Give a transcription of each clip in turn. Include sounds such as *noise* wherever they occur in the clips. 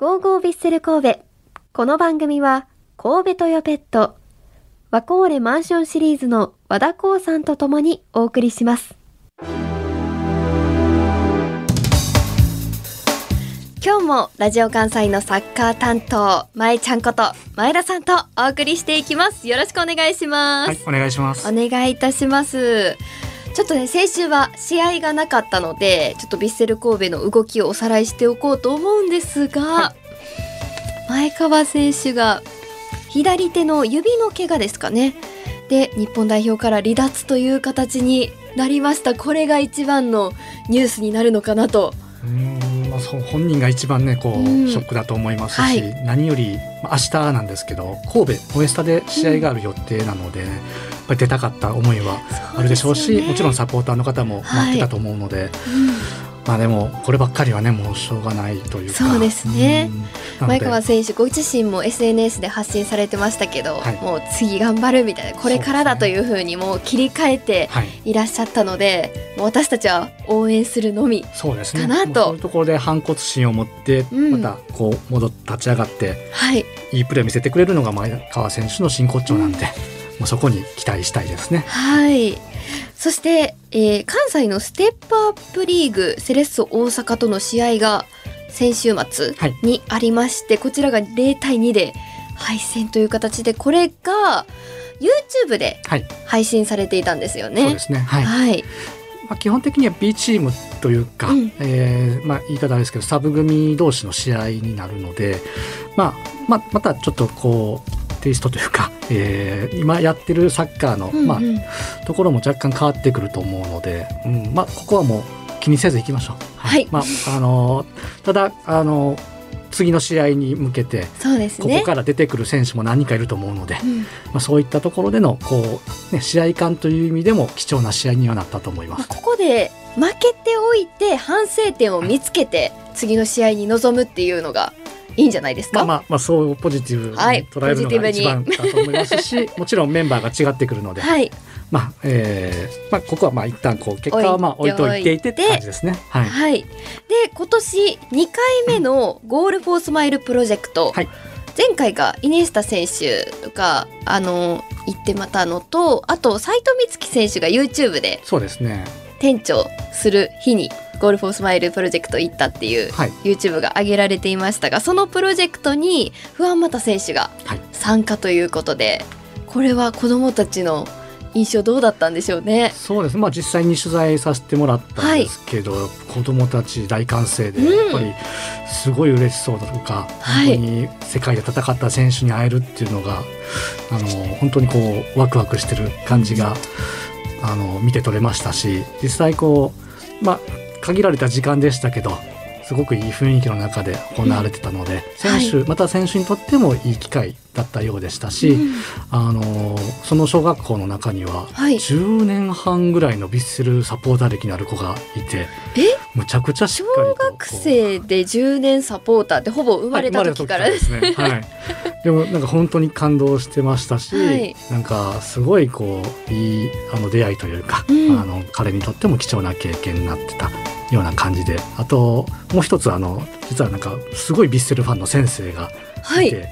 ゴーゴービッセル神戸。この番組は、神戸トヨペット、ワコーレマンションシリーズの和田光さんと共にお送りします。今日もラジオ関西のサッカー担当、前ちゃんこと前田さんとお送りしていきます。よろしくお願いします。はい、お願いします。お願いいたします。ちょっとね先週は試合がなかったのでちょっとヴィッセル神戸の動きをおさらいしておこうと思うんですが、は前川選手が左手の指の怪我ですかね。で日本代表から離脱という形になりました。これが一番のニュースになるのかなと。うーん、まあ、本人が一番ね、こう、うん。ショックだと思いますし、はい。何より、まあ、明日なんですけど、神戸オエスタで試合がある予定なので。ぱり出たかった思いはあるでしょうし、もちろんサポーターの方も待ってたと思うので、まあでもこればっかりはねもうしょうがないというか。そうですね。うん。前川選手ご自身も SNS で発信されてましたけど、はい。もう次頑張るみたいなこれからだというふうにもう切り替えてはい。いらっしゃったのでもう私たちは応援するのみそうですね。かなと。そういうところで反骨心を持って、うん。またこう戻っ立ち上がってはい。いいプレーを見せてくれるのが前川選手の真骨頂なんで、もうそこに期待したいですね。はいそして、えー関西のステップアップリーグセレッソ大阪との試合が先週末はいにありまして、こちらが0対2で敗戦という形でこれが YouTube ではい、配信されていたんですよね。そうですね。はい。はい、まあ基本的には B チームというか、うんえーまあ言い方ですけどサブ組同士の試合になるので、まあまあまたちょっとこう。テイストというか、えー今やってるサッカーの、うんうんまあ、ところも若干変わってくると思うので、うんまあ、ここはもう気にせずいきましょう。はいまああのただあの次の試合に向けてね。ここから出てくる選手も何人かいると思うので、うんまあ、そういったところでのこう、ね、試合感という意味でも貴重な試合にはなったと思いままあ、す。ここで負けておいて反省点を見つけて次の試合に臨むっていうのがいいんじゃないですか？まあまあまあそうポジティブにはい捉えるのが一番だと思いますし *laughs* もちろんメンバーが違ってくるので、はい、まあえーまあ、ここはまあ一旦こう結果はまあ置いといて。いてって感じですね。はい、はい、で今年2回目のゴールフォースマイルプロジェクト、はい。前回がイニエスタ選手があの行ってまたのとあと斉藤美月選手が YouTube でそうですね。店長する日にゴールフォースマイルプロジェクト行ったっていうはい。YouTube が上げられていましたがそのプロジェクトに不安又選手がはい。参加ということで、これは子どもたちの印象どうだったんでしょうね。そうです。まあ実際に取材させてもらったんですけど、子供たち大歓声でうん。やっぱりすごい嬉しそうだとか、はい。本当に世界で戦った選手に会えるっていうのがあの本当にこうワクワクしてる感じが、あの見て取れましたし実際こうまあ限られた時間でしたけどすごくいい雰囲気の中で行われてたので、選手、また選手にとってもいい機会だったようでしたし、うん。あのその小学校の中にははい。10年半ぐらいのヴィッセルサポーター歴のある子がいてえ？むちゃくちゃしっかりと小学生で10年サポーターってほぼ生まれた時からはい生まれた時からですね。はい。でもなんか本当に感動してましたし、はい。なんかすごいこういいあの出会いというか、うん。あの彼にとっても貴重な経験になってたような感じで、あともう一つあの実はなんかすごいヴィッセルファンの先生がはいい、て、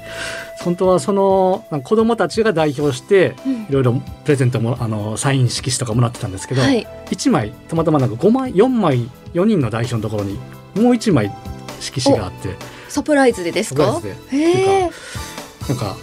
本当はその子供たちが代表してうん。いろいろプレゼントもあのサイン色紙とかもらってたんですけど、はい、1枚たまたまなんか5枚4枚4人の代表のところにもう1枚色紙があって。サプライズでですか？サプライズで。へえなんか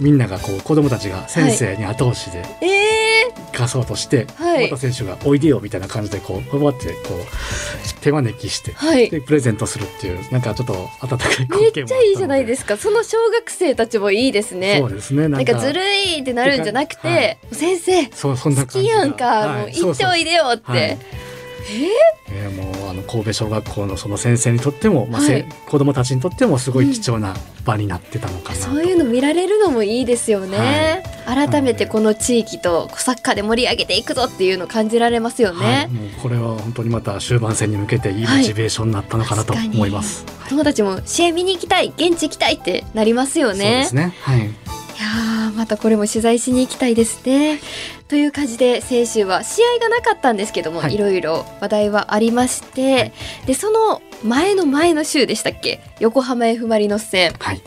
みんながこう子供たちが先生に後押しでええ貸そうとして、はい。選手が「おいでよ」みたいな感じでこうわってこう手招きしてはい。でプレゼントするっていうなんかちょっと温かい光景もめっちゃいいじゃないですすか。その小学生たちもいいですね。そうですねななんかずるいってなるんじゃなくて、はい。先生そうそんな好きやんか、もう行っておいでよって、はい。えー？もうあの神戸小学校のその先生にとっても、まあせはい。子供たちにとってもすごい貴重な場になってたのかなと、そういうの見られるのもいいですよね、改めてこの地域とサッカーで盛り上げていくぞっていうのを感じられますよはい、ね、もうこれは本当にまた終盤戦に向けていいモチベーションになったのかなとはい。思います。友達も試合見に行きたい現地行きたいってなりますよそうでねすね。はい。またこれも取材しに行きたいですね。という感じで先週は試合がなかったんですけども、はい、いろいろ話題はありまして、はい、でその前の前の週でしたっけ？横浜 F・ マリノス戦、はい、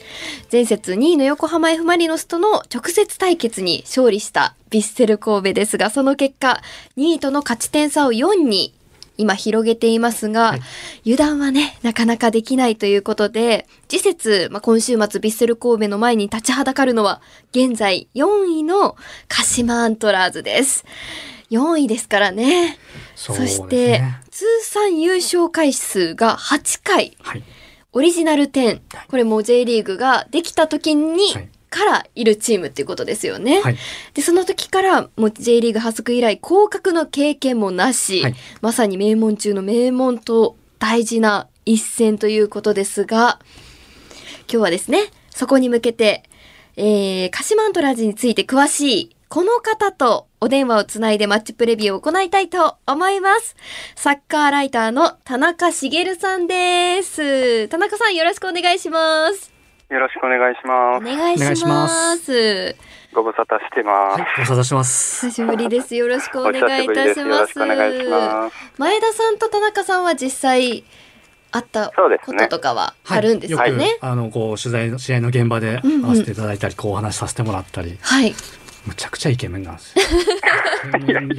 前節2位の横浜 F・ マリノスとの直接対決に勝利したヴィッセル神戸ですがその結果2位との勝ち点差を4に今広げていますが、はい、油断はね、なかなかできないということで、次節、まあ、今週末ヴィッセル神戸の前に立ちはだかるのは、現在4位の鹿島アントラーズです。4位ですからね。そねそして、通算優勝回数が8回。はい、オリジナル10。これも J リーグができた時に、はいからいるチームっていうことですよね。はい、でその時からもう J リーグ発足以来降格の経験もなし、はい、まさに名門中の名門と大事な一戦ということですが今日はですねそこに向けて、えー、鹿島アントラーズについて詳しいこの方とお電話をつないでマッチプレビューを行いたいと思います。サッカーライターの田中茂さんです。田中さんよろしくお願いします。よろしくお願いします。お願いします。ご無沙汰してます。はい、ご無沙汰します。久しぶりです。よろしくお願いいたします。お願いします。前田さんと田中さんは実際あったこととかはあるんですよね。はい、あのこう取材の試合の現場で会わせていただいたり、うんうん、こうお話しさせてもらったり。はい。むちゃくちゃイケメンなんですよ。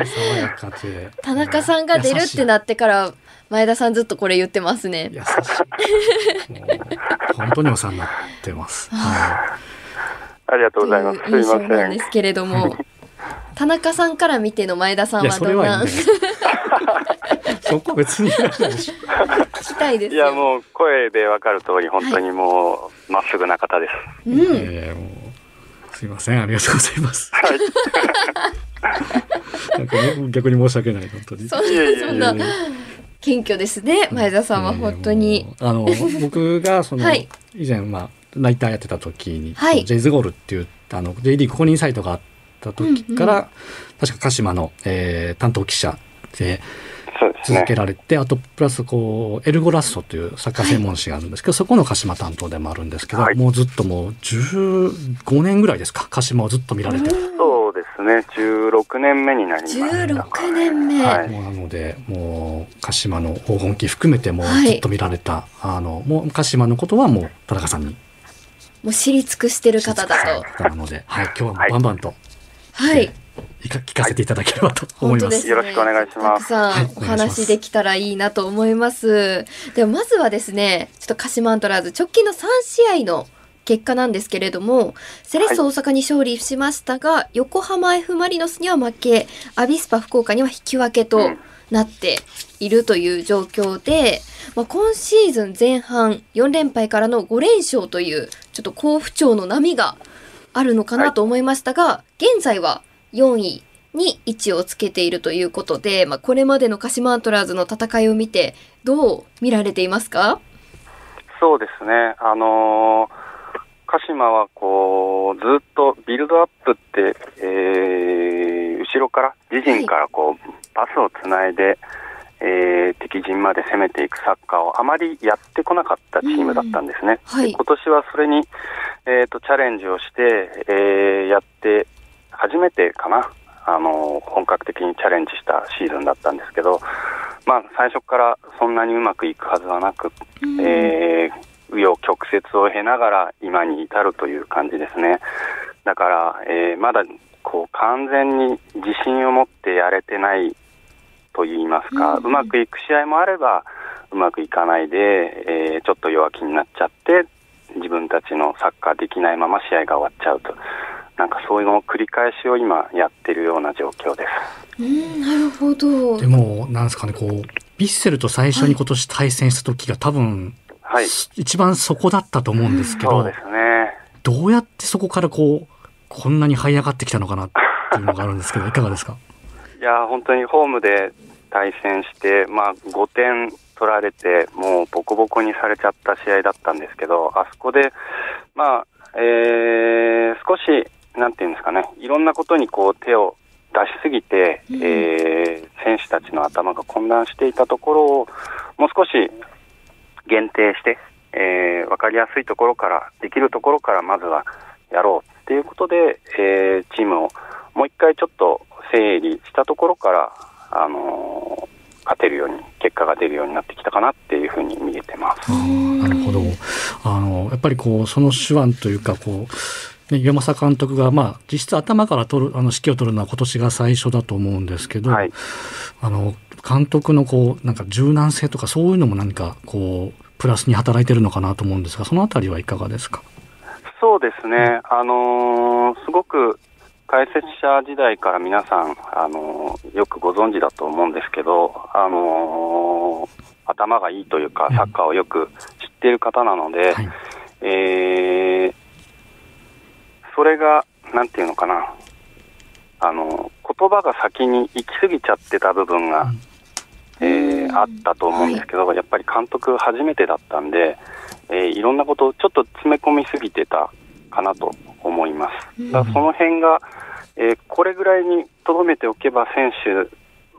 爽やかで。田中さんが出るってなってから前田さんずっとこれ言ってますね。優しい。本当にお世話になってます。はい。ありがとうございます。すいません。なんですけれども、田中さんから見ての前田さんはどんな。*laughs* そこ別に聞きたいですいやもう声でわかる通り本当にもうま、っすぐな方です。うん。えー、すいませんありがとうございます。はい。*laughs* なんか逆に申し訳ない本当に。そんなそんな。謙虚ですね前田さんは本当に。えー、あの *laughs* 僕がその、はい、以前まあライターやってた時に、はい、ジェイズゴールっていうあの J リーグ公認サイトがあった時から、うんうん、確か鹿島の、えー、担当記者で続けられて、ね、あとプラスこうエルゴラストというサッカー専門誌があるんですけど、はい、そこの鹿島担当でもあるんですけど、はい、もうずっともう15年ぐらいですか？鹿島をずっと見られて。る。ですね、16年目になりました。16年目。はい、もうなので、もう鹿島の黄金期含めてもずっと見られた、はい、あのもう鹿島のことはもう田中さんに。もう知り尽くしてる方だと。なので、はい、今日はバンバンと、はい、聞かせていただければと思います。よろしくお願いします。たくさんお話できたらいいなと思います。ではまずはですね、ちょっと鹿島アントラーズ直近の3試合の結果なんですけれどもセレッソ大阪に勝利しましたが、はい、横浜 F・ マリノスには負けアビスパ福岡には引き分けとなっているという状況で、まあ、今シーズン前半4連敗からの5連勝というちょっと好不調の波があるのかなと思いましたが、はい、現在は4位に位置をつけているということで、まあ、これまでの鹿島アントラーズの戦いを見てどう見られていますか？そうですね、あのー鹿島はこうずっとビルドアップって、えー、後ろから自陣からこう、パスをつないで、えー、敵陣まで攻めていくサッカーをあまりやってこなかったチームだったんですね。はい、今年はそれに、えーと、チャレンジをして、えー、やって初めてかな、あの本格的にチャレンジしたシーズンだったんですけど、まあ、最初からそんなにうまくいくはずはなく、えー紆余曲折を経ながら今に至るという感じですね。だから、えー、まだこう完全に自信を持ってやれてないと言いますか、うん、うまくいく試合もあれば、うまくいかないで、えー、ちょっと弱気になっちゃって、自分たちのサッカーできないまま試合が終わっちゃうと。そういうのを繰り返しを今やってるような状況です。うん、なるほど。でも、なんですかね、こう、ヴィッセルと最初に今年対戦した時が多分、はい、一番そこだったと思うんですけど、そうですね、どうやってそこからこうこんなに這い上がってきたのかなっていうのがあるんですけど *laughs* いかがですか？いや本当にホームで対戦して、まあ、5点取られてもうボコボコにされちゃった試合だったんですけどあそこで、まあえー、少しなんていうんですかねいろんなことにこう手を出しすぎて、うん、えー、選手たちの頭が混乱していたところをもう少し限定して、えー、分かりやすいところから、できるところからまずはやろうっっていうことで、えーチームをもう一回ちょっと整理したところから、あのー勝てるように、結果が出るようになってきたかなっていうふうに見えてます。なるほど。あの、やっぱりこう、その手腕というか、こう、ね、岩政監督が、まあ、実質頭から取る、あの、指揮を取るのは今年が最初だと思うんですけど、はい。あの、監督のこう、なんか柔軟性とかそういうのも何か、こう、プラスに働いてるのかなと思うんですが、そのあたりはいかがですか？そうですね、あのーすごく解説者時代から皆さん、あのーよくご存知だと思うんですけど、あのー頭がいいというか、うんサッカーをよく知っている方なので、はい。えーそれが、なんていうのかな、あの言葉が先に行き過ぎちゃってた部分が、えーうんあったと思うんですけど、やっぱり監督初めてだったんで、えーいろんなことをちょっと詰め込みすぎてたかなと思います。だからその辺が、えーこれぐらいにとどめておけば選手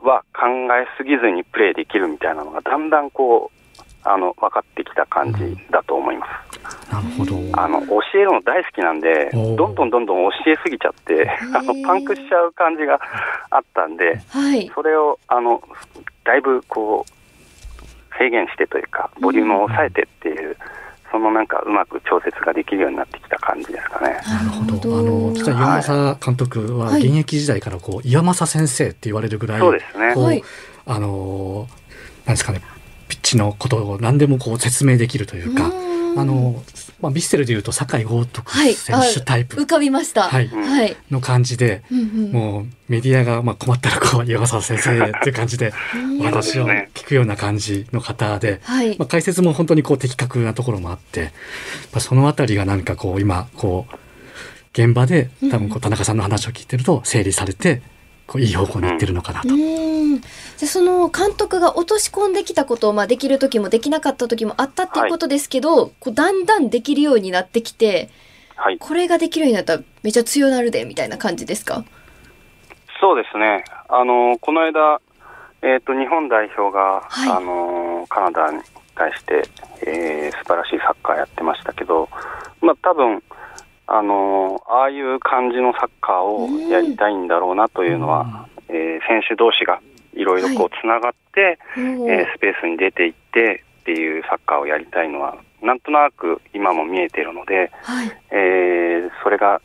は考えすぎずにプレーできるみたいなのがだんだんこう、あの、分かってきた感じだと思います。なるほど。あの、教えるの大好きなんで、どんどんどんどん教えすぎちゃって、*laughs* あの、パンクしちゃう感じがあったんで、はい。それを、あの、だいぶこう、制限してというか、ボリュームを抑えてっていう、そのなんかうまく調節ができるようになってきた感じですかね。なるほど。あの、実は岩政監督ははい現役時代からこう、岩政先生って言われるぐらい、そうですね。あの、なんですかね、ピッチのことを何でもこう説明できるというか、うんあの、まあ、ヴィッセルでいうと酒井豪徳はい選手タイプ浮かびました。はいうんはい。の感じで、うんうんもうメディアがまあ困ったらこう岩政先生っていう感じで私をね聞くような感じの方で、はいまあ、。解説も本当にこう的確なところもあって、まあ、そのあたりが何かこう今こう現場で多分こう田中さんの話を聞いてると整理されてこういい方向に行ってるのかなと。うん。じゃあその監督が落とし込んできたことをまあできる時もできなかった時もあったっていうことですけど、こうだんだんできるようになってきて、はい。これができるようになったらめちゃ強なるでみたいな感じですか？そうですね。あの、この間、えっ、と、日本代表が、はいあの、カナダに対して、えー素晴らしいサッカーやってましたけど、まあ、多分、あの、ああいう感じのサッカーをやりたいんだろうなというのは、えー選手同士がいろいろこう、つながって、おえーースペースに出ていってっていうサッカーをやりたいのは、なんとなく今も見えているので、はい。えーそれが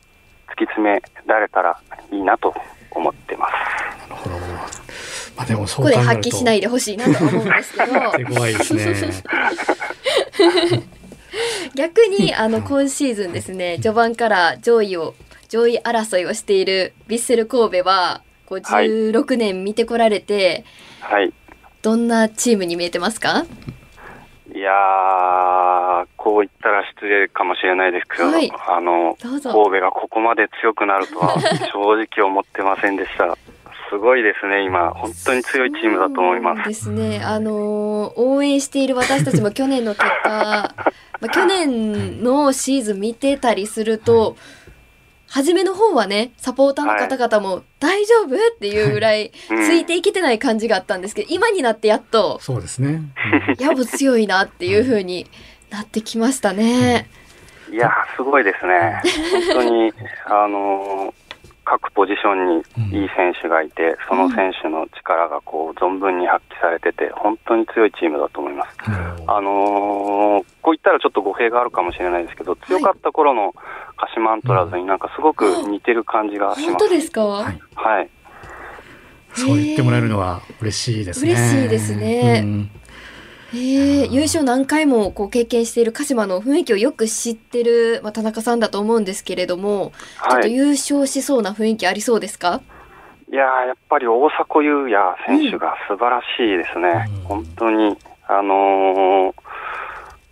突き詰められたらいいなと思ってます。なるほどまあでもそここでう考えると発揮しないでほしいなとは思うんですけど。*laughs* 手強いですね。*laughs* 逆にあの今シーズンですね序盤から上位を上位争いをしているヴィッセル神戸はこうはい16年見てこられて、はい。どんなチームに見えてますか？いやー、こう言ったら失礼かもしれないですけど、はいあの、神戸がここまで強くなるとは *laughs* 正直思ってませんでした。すごいですね、今。本当に強いチームだと思いま。そうですすねあのー応援している私たちも去年の結果、*laughs* まあ、去年のシーズン見てたりすると、初めの方はねサポーターの方々も大丈夫？っていうぐらいうんついていけてない感じがあったんですけど、今になってやっとそうですね。*laughs* やぶ強いなっていう風になってきましたね。いやー、すごいですね。本当に、あのー各ポジションにいい選手がいて、その選手の力がこう存分に発揮されてて、本当に強いチームだと思います。うんあのーこう言ったらちょっと語弊があるかもしれないですけど、強かった頃の鹿島アントラーズになんかすごく似てる感じがします。本当ですか、はいはい。そう言ってもらえるのは嬉しいですね。嬉しいですねうんえー優勝何回もこう経験している鹿島の雰囲気をよく知ってる、まあ、田中さんだと思うんですけれども、ちょっはい。いと優勝しそうな雰囲気ありそうですか？やーやっぱり大迫勇也選手が素晴らしいですね。うん本当に、あのー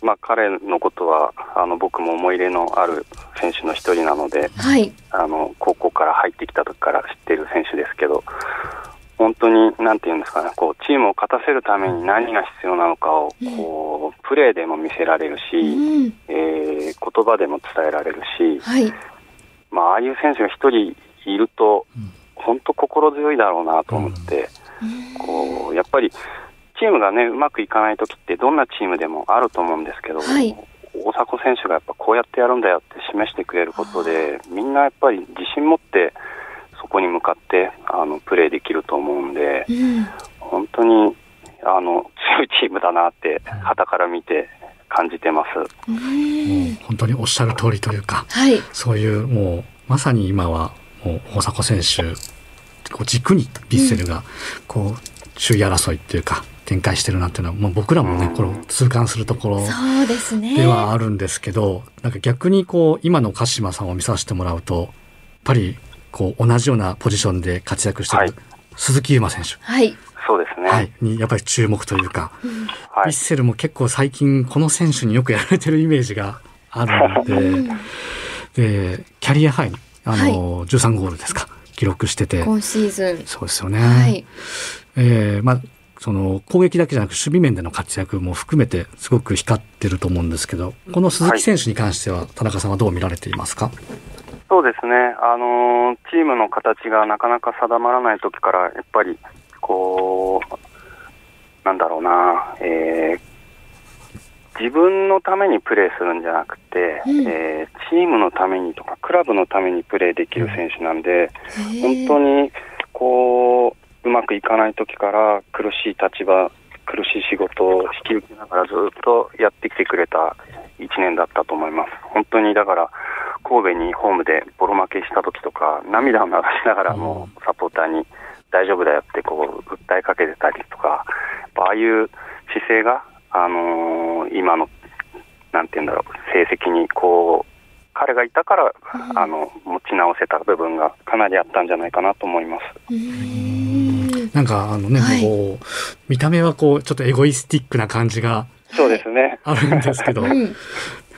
まあ彼のことは、あの、僕も思い入れのある選手の一人なので、はい。あの、高校から入ってきた時から知っている選手ですけど、本当に、なんていうんですかね、こう、チームを勝たせるために何が必要なのかを、こう、プレーでも見せられるし、うん。えー言葉でも伝えられるし、はい。まあ、ああいう選手が一人いるとうん、本当心強いだろうなと思って、こう、やっぱり、チームがね、うまくいかない時ってどんなチームでもあると思うんですけど、はい。大迫選手がやっぱこうやってやるんだよって示してくれることで、みんなやっぱり自信持って、そこに向かってあのプレーできると思うんで、うん。本当にあの強いチームだなって、旗から見て感じてます。うもんう本当におっしゃる通りというか、はい。そういうもうまさに今はもう大迫選手こう軸にヴィッセルがこう首位争いっていうか展開してるなっていうのは、まあ、僕らもねうん。この痛感するところそうですね。ではあるんですけど、なんか逆にこう今の鹿島さんを見させてもらうとやっぱりこう同じようなポジションで活躍してる、はい。鈴木優馬選手、はい、そうですね。はい、にやっぱり注目というか、うん。はい。ヴィッセルも結構最近この選手によくやられてるイメージがあるので。うん。でキャリアハイにあの、13ゴールですか記録してて。今シーズン。そうですよね、はい。えーまあその攻撃だけじゃなく守備面での活躍も含めてすごく光ってると思うんですけどこの鈴木選手に関しては田中さんはどう見られていますか、そうですね、あのーチームの形がなかなか定まらない時から、やっぱり、こう、なんだろうな、えー自分のためにプレーするんじゃなくて、うん。えーチームのためにとか、クラブのためにプレーできる選手なんで、本当にに、こう、うまくいかない時から苦しい立場、苦しい仕事を引き受けながらずっとやってきてくれた1年だったと思います。本当にだから、神戸にホームでボロ負けした時とか、涙を流しながらもうサポーターに大丈夫だよってこう訴えかけてたりとか、ああいう姿勢が、あのー今の、なんて言うんだろう、成績にこう、彼がいたから、うんあの、持ち直せた部分がかなりあったんじゃないかなと思います。うんなんかあのね、はいこう見た目はこうちょっとエゴイスティックな感じがそうですね。あるんですけど、なんうん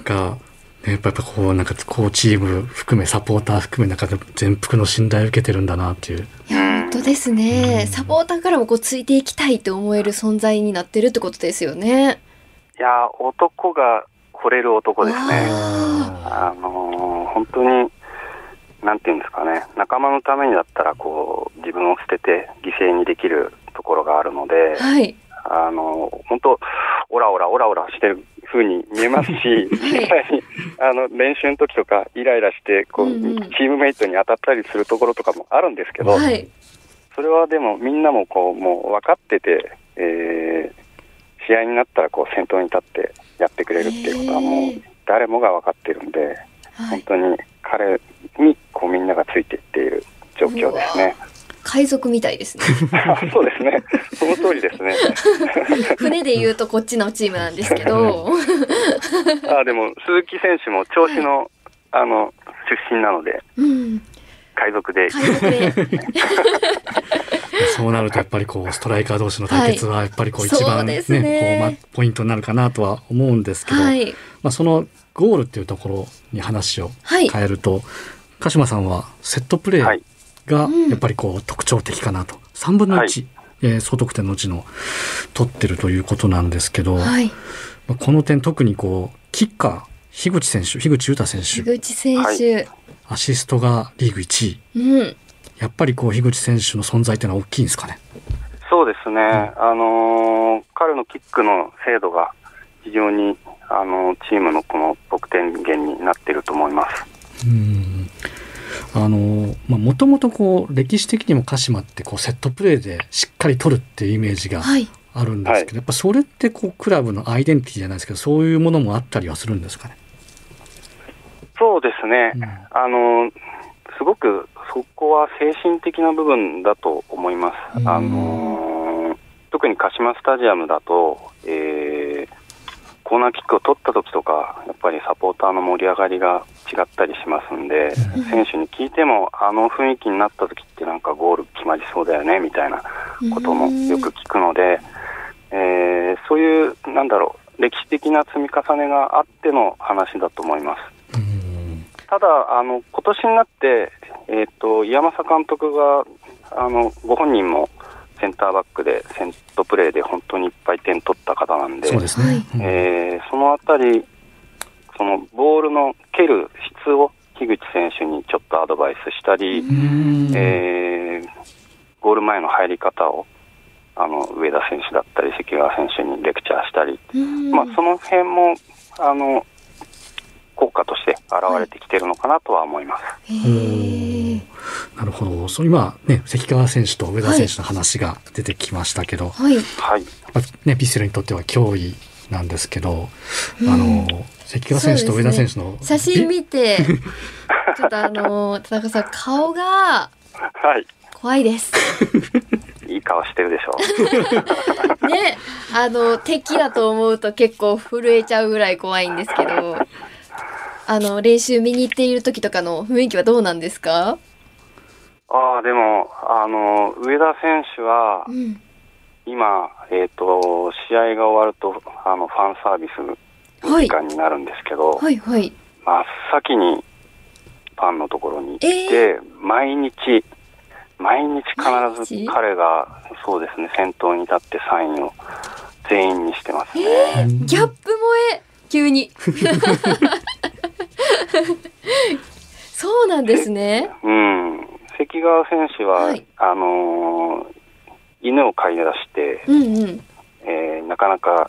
か、ね、やっぱこうなんかこうチーム含めサポーター含めなんか全幅の信頼を受けてるんだなっていういや本当ですね、うんサポーターからもこうついていきたいと思える存在になってるってことですよね。いやー、男が惚れる男ですね。ああのー本当に、なんていうんですかね、仲間のためにだったら、こう、自分を捨てて犠牲にできるところがあるので、はい。あのー本当、オラオラオラオラしてる風に見えますし、*laughs* 実際に、あの、練習の時とか、イライラして、こう、うんうんチームメイトに当たったりするところとかもあるんですけど、はい。それはでもみんなもこう、もう分かってて、えー試合になったらこう先頭に立ってやってくれるっていうことはもう誰もが分かってるんで、はい。本当に彼にこうみんながついていっている状況ですね。海賊みたいですね。*laughs* そうですね。その通りですね。*laughs* 船で言うとこっちのチームなんですけど。あでも鈴木選手も調子の、あの出身なのでうん。海賊で、海賊で。*laughs* そうなるとやっぱりこうストライカー同士の対決はやっぱりこうはい一番そうですねねこうまポイントになるかなとは思うんですけど、はい。まあ、そのゴールっていうところに話をはい。変えると、鹿島さんはセットプレーはいがうんやっぱりこう特徴的かなと3分の1、はいえー総得点のうちの取ってるということなんですけど、はい。まあこの点特にこうキッカー樋口選手樋口雄太選手樋口選手。アシストがリーグ1位うん。やっぱりこう樋口選手の存在っていうのは大きいんですかね？そうですね、あのー彼のキックの精度が非常に、あのーチームのこの得点源になっていると思います。うんあのまあもともとこう歴史的にも鹿島ってこうセットプレーでしっかり取るっていうイメージがはい。あるんですけど、やっぱそれってこうクラブのアイデンティティじゃないですけどそういうものもあったりはするんですかね？そうですね、うんあのーすごくそこは精神的な部分だと思います。うんあのー特に鹿島スタジアムだと、えーコーナーキックを取った時とか、やっぱりサポーターの盛り上がりが違ったりしますんで、うん。選手に聞いても、あの雰囲気になった時ってなんかゴール決まりそうだよねみたいなこともよく聞くので、えーそういう、なんだろう、歴史的な積み重ねがあっての話だと思います。うん。ただ、あの今年になって、えー、と山佐監督があのご本人もセンターバックでセントプレーで本当にいっぱい点取った方なんで、そうですね。えーそのあたり、そのボールの蹴る質を樋口選手にちょっとアドバイスしたり、うん。えーゴール前の入り方をあの上田選手だったり関川選手にレクチャーしたり、うん。まあ、その辺もあの現れてきてるのかなとは思います。へーなるほど。そう今ね、関川選手と上田選手の話が出てきましたけど、はい。はい。まあね、ビッセルにとっては脅威なんですけど、うんあの、関川選手と上田選手の、写真見て、*laughs* ちょっとあの田中さん顔がはい。怖いです。*laughs* いい顔してるでしょう。*laughs* ね、あの敵だと思うと結構震えちゃうぐらい怖いんですけど、あの練習見に行っている時とかの雰囲気はどうなんですか？ああ、でも、あの、上田選手はう、ん。今、えっ、と、試合が終わると、あの、ファンサービス時間になるんですけど、はいはい。真っ先にファンのところに行って、え毎日、毎日必ず彼が、そうですね、先頭に立ってサインを全員にしてますね。えー、ギャップ萌え？急に。*laughs* *laughs* そうなんですね。うん。関川選手は、はいあのー犬を飼い出して、うんうん。えーなかなか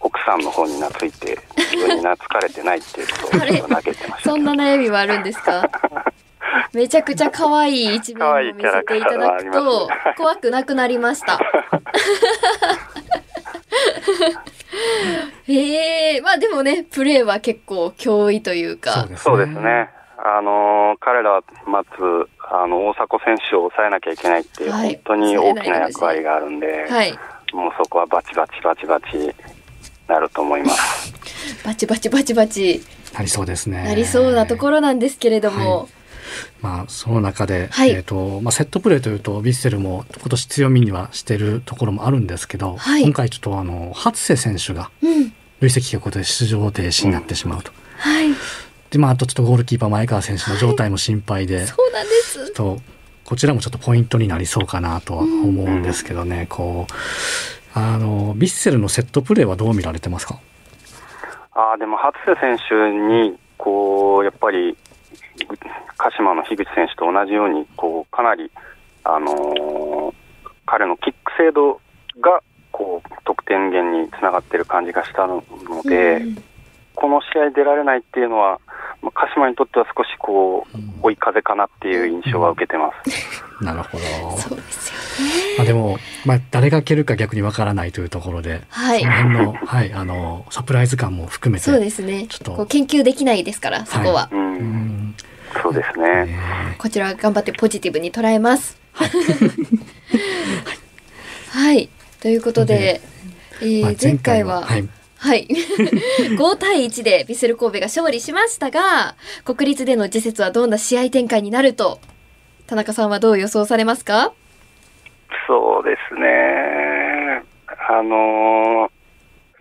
奥さんの方に懐いて、自分に懐かれてないっていうことをあれ投げてましたそんな悩みはあるんですか？*laughs* めちゃくちゃ可愛い一面を見せていただくと怖くなくなりました。*laughs* へえ、まあでもね、プレーは結構脅威というか。そうですね。あのー彼らはまず、あの、大迫選手を抑えなきゃいけないっていう、はい本当に大きな役割があるんで、はい。もうそこはバチバチバチバチなると思います。*laughs* バチバチバチバチなりそうですね。なりそうなところなんですけれども。まあ、その中で、はいえっ、と、まあ、セットプレーというと、ヴィッセルも今年強みにはしてるところもあるんですけど、はい今回ちょっとあの、初瀬選手がうん。累積ということで出場停止になってしまうと。はい。で、まあ、あとちょっとゴールキーパー前川選手の状態も心配で、そうなんです。とこちらもちょっとポイントになりそうかなとは思うんですけどね、こうあのヴィッセルのセットプレーはどう見られてますか？ああ、でも初瀬選手に、こう、やっぱり、鹿島の樋口選手と同じように、こう、かなり、あのー彼のキック精度が、こう、得点源につながってる感じがしたので、うんこの試合出られないっていうのは、まあ、鹿島にとっては少しこう、追い風かなっていう印象は受けてます。*laughs* なるほど。そうですよね。まあ、でも、まあ、誰が蹴るか逆にわからないというところで、はいその辺の、*laughs* はい、あのサプライズ感も含めてそうですね。ちょっとこう研究できないですから、そこは。う、うんんそうですね。ねこちらは頑張ってポジティブに捉えます。はい。*laughs* ということで、えーまあ前回は、はい、はい。*laughs* 5対1でヴィッセル神戸が勝利しましたが、国立での次節はどんな試合展開になると、田中さんはどう予想されますか？そうですね。あのー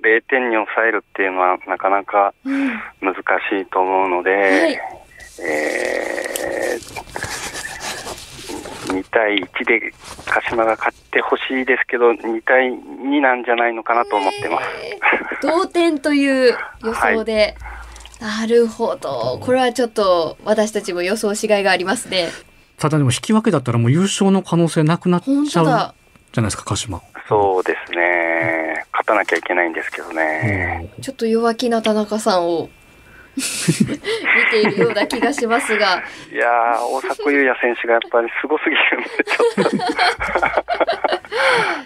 0点に抑えるっていうのはなかなかうん。難しいと思うので、はいえー、2対1で鹿島が勝ってほしいですけど、2対2なんじゃないのかなと思ってます。えー同点という予想で、なるほど。これはちょっと私たちも予想しがいがありますね。ただでも引き分けだったらもう優勝の可能性なくなっちゃうじゃ。ないですか鹿島。そうですね。勝たなきゃいけないんですけどね。うんちょっと弱気な田中さんを見ているような気がしますが、いやー、大迫勇也選手がやっぱりすごすぎるんで、ちょっ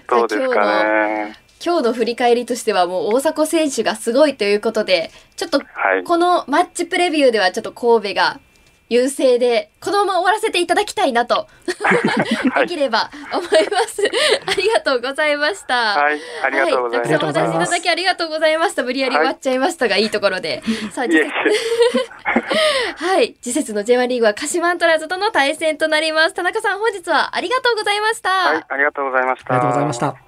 と。*laughs* どうですかね。今日の振り返りとしてはもう大迫選手がすごいということで、ちょっとはい。このマッチプレビューではちょっと神戸が優勢で、このまま終わらせていただきたいなと、できれば思います。ありがとうございました。はい、ありがとうございます。はたくさんお話しいただきありがとうございました。無理やり終わっちゃいましたが、い、いところで。*laughs* さあ、いえいえ *laughs* はい。次節の J1 リーグは鹿島アントラーズとの対戦となります。田中さん、本日はありがとうございました。はい、ありがとうございました。ありがとうございました。